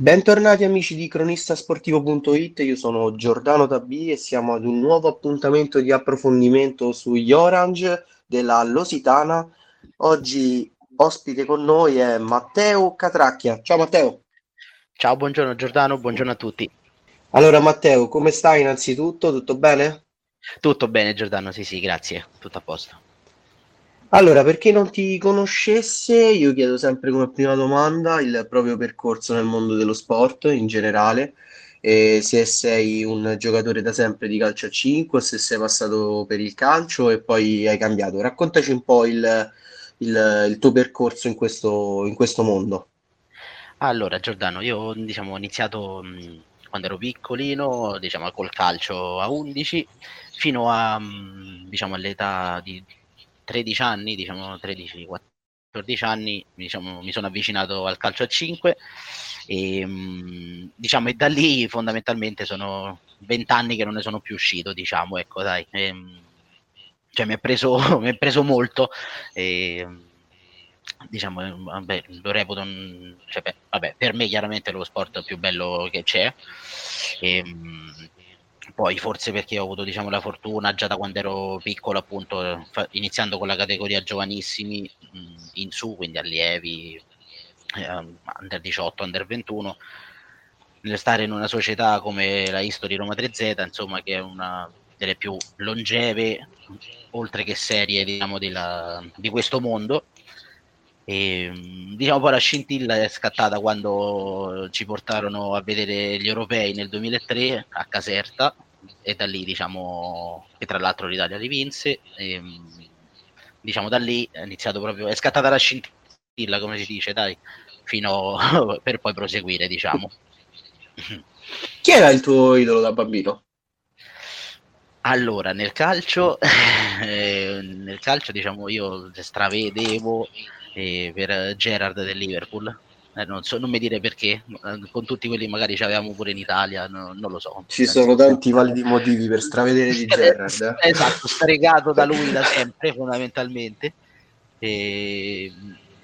Bentornati amici di cronistasportivo.it, io sono Giordano Tabì e siamo ad un nuovo appuntamento di approfondimento sugli Orange della Lositana. Oggi ospite con noi è Matteo Catracchia. Ciao Matteo. Ciao, buongiorno Giordano, buongiorno a tutti. Allora Matteo, come stai innanzitutto? Tutto bene? Tutto bene Giordano, sì sì, grazie, tutto a posto. Allora, per chi non ti conoscesse, io chiedo sempre come prima domanda il proprio percorso nel mondo dello sport in generale, e se sei un giocatore da sempre di calcio a 5 o se sei passato per il calcio e poi hai cambiato. Raccontaci un po' il, il, il tuo percorso in questo, in questo mondo. Allora, Giordano, io diciamo, ho iniziato mh, quando ero piccolino, diciamo, col calcio a 11, fino a, mh, diciamo, all'età di 13 anni, diciamo 13, 14 anni, diciamo, mi sono avvicinato al calcio a 5 e, diciamo, e da lì fondamentalmente sono 20 anni che non ne sono più uscito, diciamo, ecco dai. E, cioè mi è preso, è preso molto e, diciamo, vabbè, lo reputo, un, cioè, vabbè, per me chiaramente è lo sport più bello che c'è. E, poi forse perché ho avuto diciamo, la fortuna già da quando ero piccolo, appunto, fa- iniziando con la categoria giovanissimi mh, in su, quindi allievi, eh, under 18, under 21, nel stare in una società come la History Roma 3Z, insomma, che è una delle più longeve, oltre che serie, diciamo, della, di questo mondo. E, diciamo poi la scintilla è scattata quando ci portarono a vedere gli europei nel 2003 a Caserta e da lì diciamo che tra l'altro l'Italia rivinse e, diciamo da lì è iniziato proprio è scattata la scintilla come si dice dai fino per poi proseguire diciamo chi era il tuo idolo da bambino? Allora, nel calcio, eh, nel calcio diciamo io stravedevo eh, per Gerard del Liverpool eh, non, so, non mi dire perché, eh, con tutti quelli magari ci avevamo pure in Italia, no, non lo so. Ci sono tanti validi motivi per stravedere di. Eh? Esatto, stregato da lui da sempre fondamentalmente. E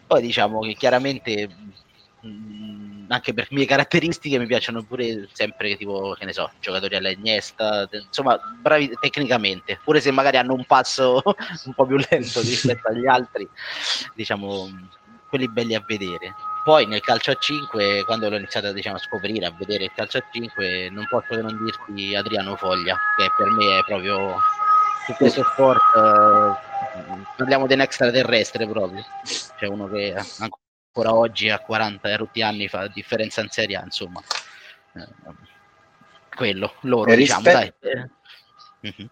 poi diciamo che chiaramente mh, anche per mie caratteristiche mi piacciono pure sempre tipo che ne so giocatori alla Iniesta insomma bravi tecnicamente pure se magari hanno un passo un po' più lento rispetto agli altri diciamo quelli belli a vedere. Poi nel calcio a 5, quando l'ho iniziato diciamo, a scoprire, a vedere il calcio a 5, non posso che non dirti Adriano Foglia, che per me è proprio su questo sport, eh, parliamo di un extraterrestre proprio, cioè uno che ancora oggi a 40 rotti anni fa differenza in Serie A, insomma. Eh, quello, loro, e diciamo, dai. Uh-huh.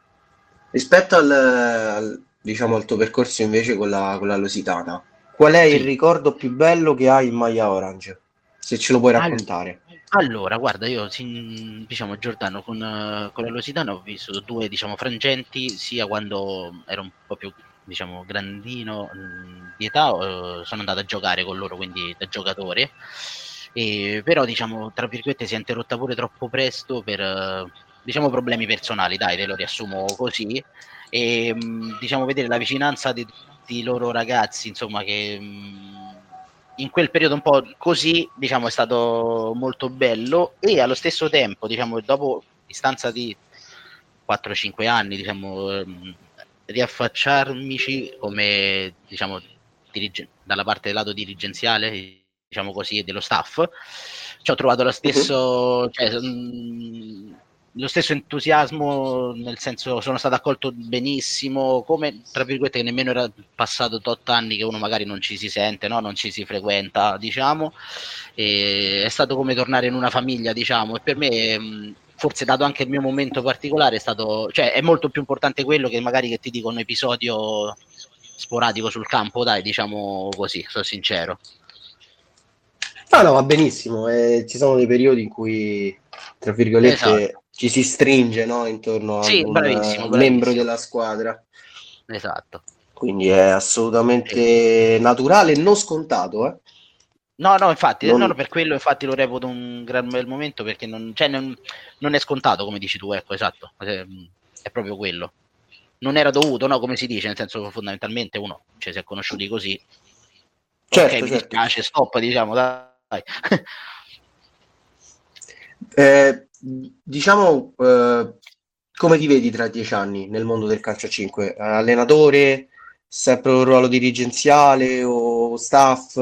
Rispetto al, al, diciamo, al tuo percorso invece con la, con la Lusitana, Qual è sì. il ricordo più bello che hai in maglia orange? Se ce lo puoi raccontare. Allora, guarda, io diciamo Giordano con, con la Lusitana ho visto due diciamo, frangenti, sia quando ero un po' più diciamo grandino di età, eh, sono andato a giocare con loro, quindi da giocatore. E, però diciamo tra virgolette si è interrotta pure troppo presto per diciamo problemi personali, dai, te lo riassumo così. E diciamo vedere la vicinanza di tutti i loro ragazzi, insomma, che mh, in quel periodo un po' così, diciamo, è stato molto bello e allo stesso tempo, diciamo, dopo distanza di 4-5 anni, diciamo, riaffacciarmici come, diciamo, dirige- dalla parte del lato dirigenziale, diciamo così, dello staff, ci ho trovato lo stesso, uh-huh. cioè, mh, lo stesso entusiasmo, nel senso sono stato accolto benissimo, come tra virgolette che nemmeno era passato tot anni che uno magari non ci si sente, no? non ci si frequenta, diciamo, e è stato come tornare in una famiglia, diciamo, e per me forse dato anche il mio momento particolare è stato, cioè è molto più importante quello che magari che ti dico un episodio sporadico sul campo, dai, diciamo così, sono sincero. No, no, va benissimo, eh, ci sono dei periodi in cui, tra virgolette, esatto ci si stringe no? intorno sì, a un bravissimo, bravissimo. membro della squadra. Esatto. Quindi è assolutamente naturale e non scontato. Eh? No, no, infatti, non... no, per quello infatti lo reputo un gran bel momento perché non, cioè, non, non, è scontato, come dici tu, ecco, esatto, è proprio quello. Non era dovuto, no, come si dice, nel senso che fondamentalmente uno cioè, si è conosciuti così. Certo, ok, certo. mi dispiace, stop, diciamo, dai. Eh, diciamo, eh, come ti vedi tra dieci anni nel mondo del calcio a 5? Allenatore, sempre un ruolo dirigenziale o staff?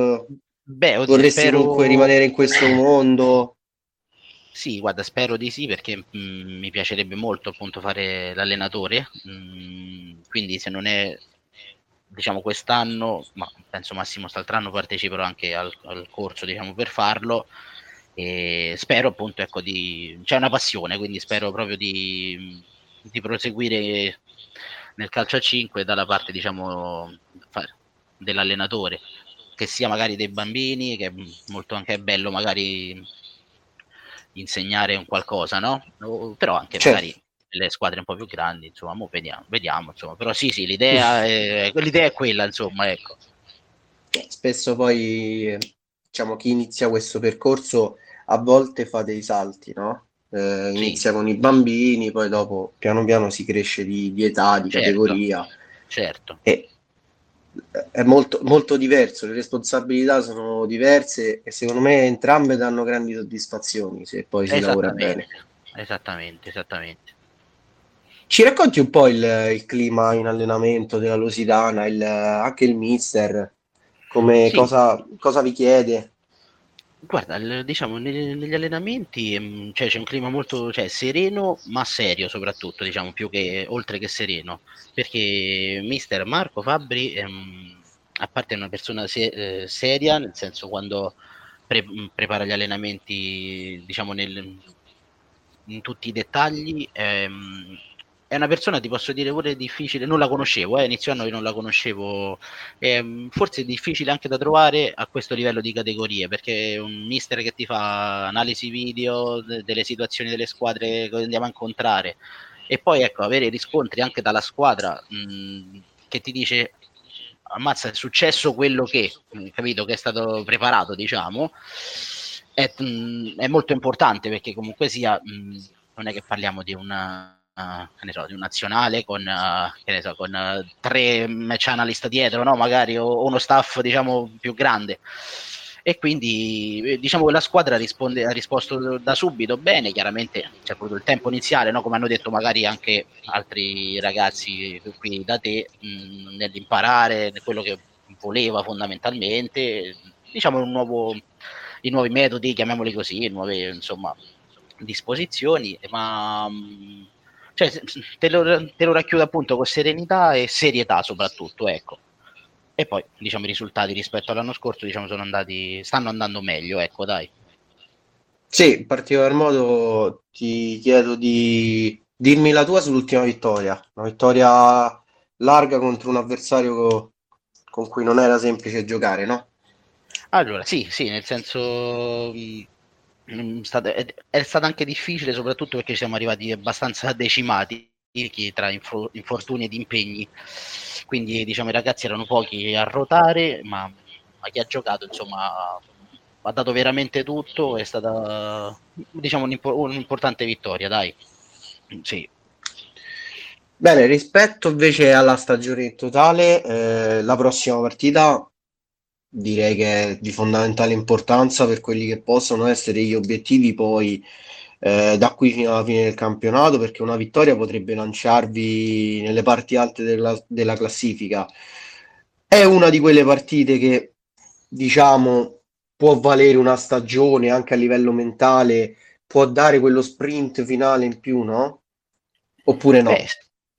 Beh, oddio, Vorresti spero... comunque rimanere in questo mondo? Sì, guarda, spero di sì perché mh, mm, mi piacerebbe molto appunto fare l'allenatore, mh, mm, quindi se non è diciamo quest'anno, ma penso massimo quest'altro anno parteciperò anche al, al corso diciamo per farlo. E spero appunto ecco di c'è una passione, quindi spero proprio di, di proseguire nel calcio a 5 dalla parte diciamo dell'allenatore che sia magari dei bambini che è molto anche bello magari insegnare un qualcosa, no? O, però anche certo. magari le squadre un po' più grandi, insomma, vediamo, vediamo, insomma. Però sì, sì, l'idea è, l'idea è quella, insomma, ecco. Spesso poi, diciamo, chi inizia questo percorso a volte fa dei salti, no? Eh, sì. Inizia con i bambini, poi dopo piano piano si cresce di, di età, di certo. categoria. Certo. E è molto, molto diverso, le responsabilità sono diverse e secondo me entrambe danno grandi soddisfazioni se poi si lavora bene. Esattamente, esattamente. Ci racconti un po' il, il clima in allenamento della Lusitana, il, anche il mister, come, sì. cosa, cosa vi chiede? Guarda, diciamo, negli, allenamenti mm, cioè, c'è un clima molto cioè, sereno, ma serio soprattutto, diciamo, più che oltre che sereno, perché mister Marco Fabri, ehm, a parte è una persona se- eh, seria, nel senso quando pre- mm, prepara gli allenamenti, diciamo, nel, in tutti i dettagli, ehm, è una persona, ti posso dire pure difficile, non la conoscevo, eh, inizio anno io non la conoscevo, eh, forse è difficile anche da trovare a questo livello di categorie, perché un mister che ti fa analisi video de- delle situazioni delle squadre che andiamo a incontrare. E poi ecco, avere riscontri anche dalla squadra mh, che ti dice ammazza è successo quello che, capito, che è stato preparato, diciamo, è, mh, è molto importante perché comunque sia, mh, non è che parliamo di una so, di un nazionale con, uh, so, con uh, tre match analyst dietro, no? magari o, uno staff diciamo più grande. E quindi diciamo che la squadra risponde, ha risposto da subito bene, chiaramente c'è avuto il tempo iniziale, no? come hanno detto magari anche altri ragazzi qui da te, mh, nell'imparare quello che voleva fondamentalmente, diciamo nuovo, i nuovi metodi, chiamiamoli così, nuove insomma, disposizioni, ma mh, cioè, te lo, te lo racchiudo appunto con serenità e serietà soprattutto, ecco. E poi, diciamo, i risultati rispetto all'anno scorso, diciamo, sono andati, stanno andando meglio, ecco, dai. Sì, in particolar modo ti chiedo di dirmi la tua sull'ultima vittoria, una vittoria larga contro un avversario con cui non era semplice giocare, no? Allora, sì, sì, nel senso è stato anche difficile soprattutto perché siamo arrivati abbastanza decimati tra infortuni ed impegni. Quindi diciamo i ragazzi erano pochi a ruotare ma, ma chi ha giocato insomma ha dato veramente tutto. È stata diciamo un'importante vittoria dai. Sì. Bene, rispetto invece alla stagione in totale, eh, la prossima partita direi che è di fondamentale importanza per quelli che possono essere gli obiettivi poi eh, da qui fino alla fine del campionato, perché una vittoria potrebbe lanciarvi nelle parti alte della, della classifica. È una di quelle partite che diciamo può valere una stagione anche a livello mentale, può dare quello sprint finale in più, no? Oppure no? Beh,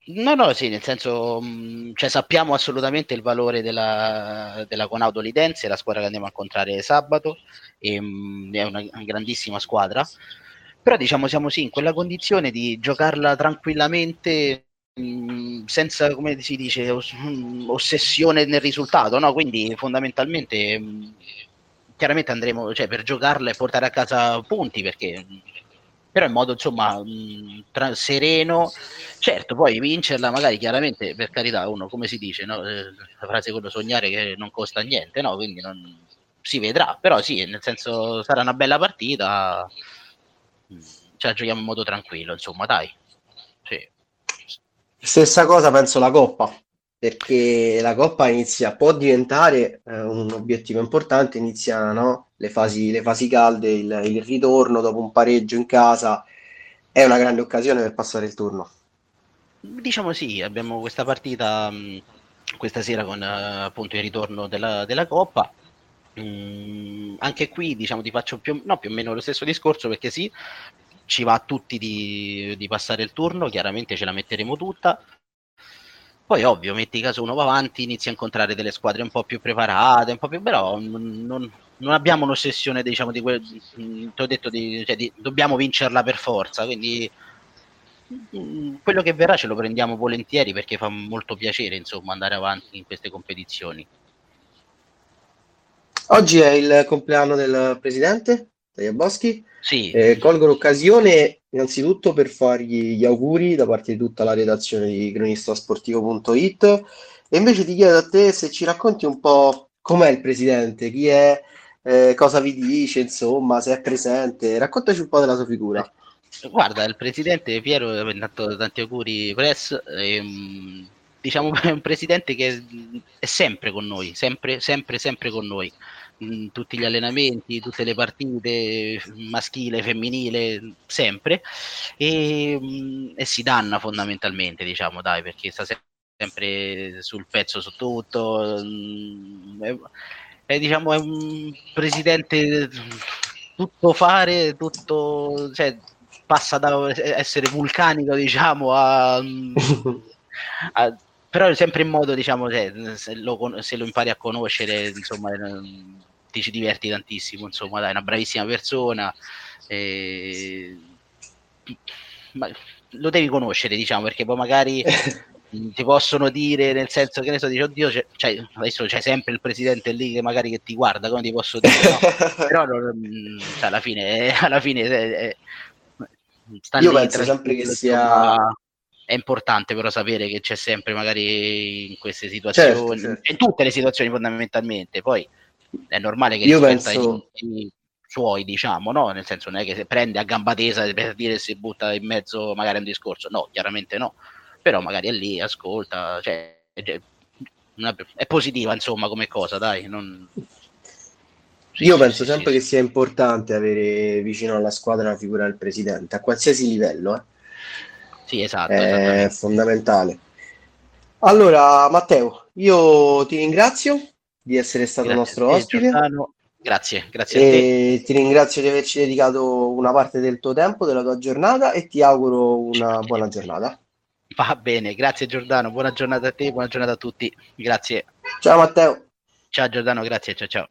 No, no, sì, nel senso, mh, mm, cioè, sappiamo assolutamente il valore della, della Conauto Lidense, la squadra che andiamo a incontrare sabato, e, mh, mm, è una, grandissima squadra, però diciamo siamo sì in quella condizione di giocarla tranquillamente mh, mm, senza, come si dice, os- ossessione nel risultato, no? Quindi fondamentalmente chiaramente andremo, cioè, per giocarla e portare a casa punti, perché però in modo insomma mh, tra, sereno certo poi vincerla magari chiaramente per carità uno come si dice no? Eh, la frase quello sognare che non costa niente no? quindi non, si vedrà però sì nel senso sarà una bella partita ce la giochiamo in modo tranquillo insomma dai sì. stessa cosa penso la Coppa perché la Coppa inizia può diventare eh, un obiettivo importante iniziano le fasi, le fasi calde, il, il ritorno dopo un pareggio in casa è una grande occasione per passare il turno. Diciamo sì, abbiamo questa partita mh, questa sera con uh, appunto il ritorno della, della Coppa. Mm, anche qui diciamo ti faccio più, no, più o meno lo stesso discorso perché sì, ci va a tutti di, di passare il turno, chiaramente ce la metteremo tutta. Poi ovvio, metti caso uno va avanti, inizi a incontrare delle squadre un po' più preparate, un po' più, però non, non abbiamo un'ossessione, diciamo, di quel, ti ho detto, di, cioè, di, dobbiamo vincerla per forza, quindi mm, quello che verrà ce lo prendiamo volentieri perché fa molto piacere, insomma, andare avanti in queste competizioni. Oggi è il compleanno del presidente Taia Boschi. Sì. Eh, colgo l'occasione innanzitutto per fargli gli auguri da parte di tutta la redazione di cronistasportivo.it e invece ti chiedo a te se ci racconti un po' com'è il presidente, chi è, eh, cosa vi dice, insomma, se è presente. Raccontaci un po' della sua figura. Guarda, il presidente Piero, intanto tanti auguri press, ehm, diciamo è un presidente che è sempre con noi, sempre, sempre, sempre con noi in tutti gli allenamenti, tutte le partite, maschile, femminile, sempre, e, mm, e si danna fondamentalmente, diciamo, dai, perché sta sempre sul pezzo su tutto. È, è, diciamo, è un presidente tutto fare, tutto, cioè, passa da essere vulcanico, diciamo, a, a però sempre in modo, diciamo, se lo, se lo impari a conoscere, insomma, ti ci diverti tantissimo, insomma, dai, una bravissima persona. E... Ma lo devi conoscere, diciamo, perché poi magari ti possono dire nel senso che ne so, dice, oddio, c'è, c'è, adesso c'è sempre il presidente lì che magari che ti guarda, come ti posso dire, no? però non, cioè, alla fine, alla fine è, è, io penso sempre che sia è importante però sapere che c'è sempre magari in queste situazioni, certo, certo. in tutte le situazioni fondamentalmente, poi è normale che Io penso... i suoi, diciamo, no? Nel senso non è che se prende a gamba tesa per dire si butta in mezzo magari a un discorso, no, chiaramente no, però magari è lì, ascolta, cioè, è, è positiva insomma come cosa, dai, non... Sì, Io penso sì, sempre sì, che sia importante avere vicino alla squadra la figura del presidente, a qualsiasi livello, eh. Sì, esatto. È fondamentale. Allora, Matteo, io ti ringrazio di essere stato grazie nostro ospite. Giordano. Grazie, grazie e a te. Ti ringrazio di averci dedicato una parte del tuo tempo, della tua giornata e ti auguro una buona giornata. Va bene, grazie Giordano, buona giornata a te, buona giornata a tutti. Grazie. Ciao Matteo. Ciao Giordano, grazie, ciao ciao.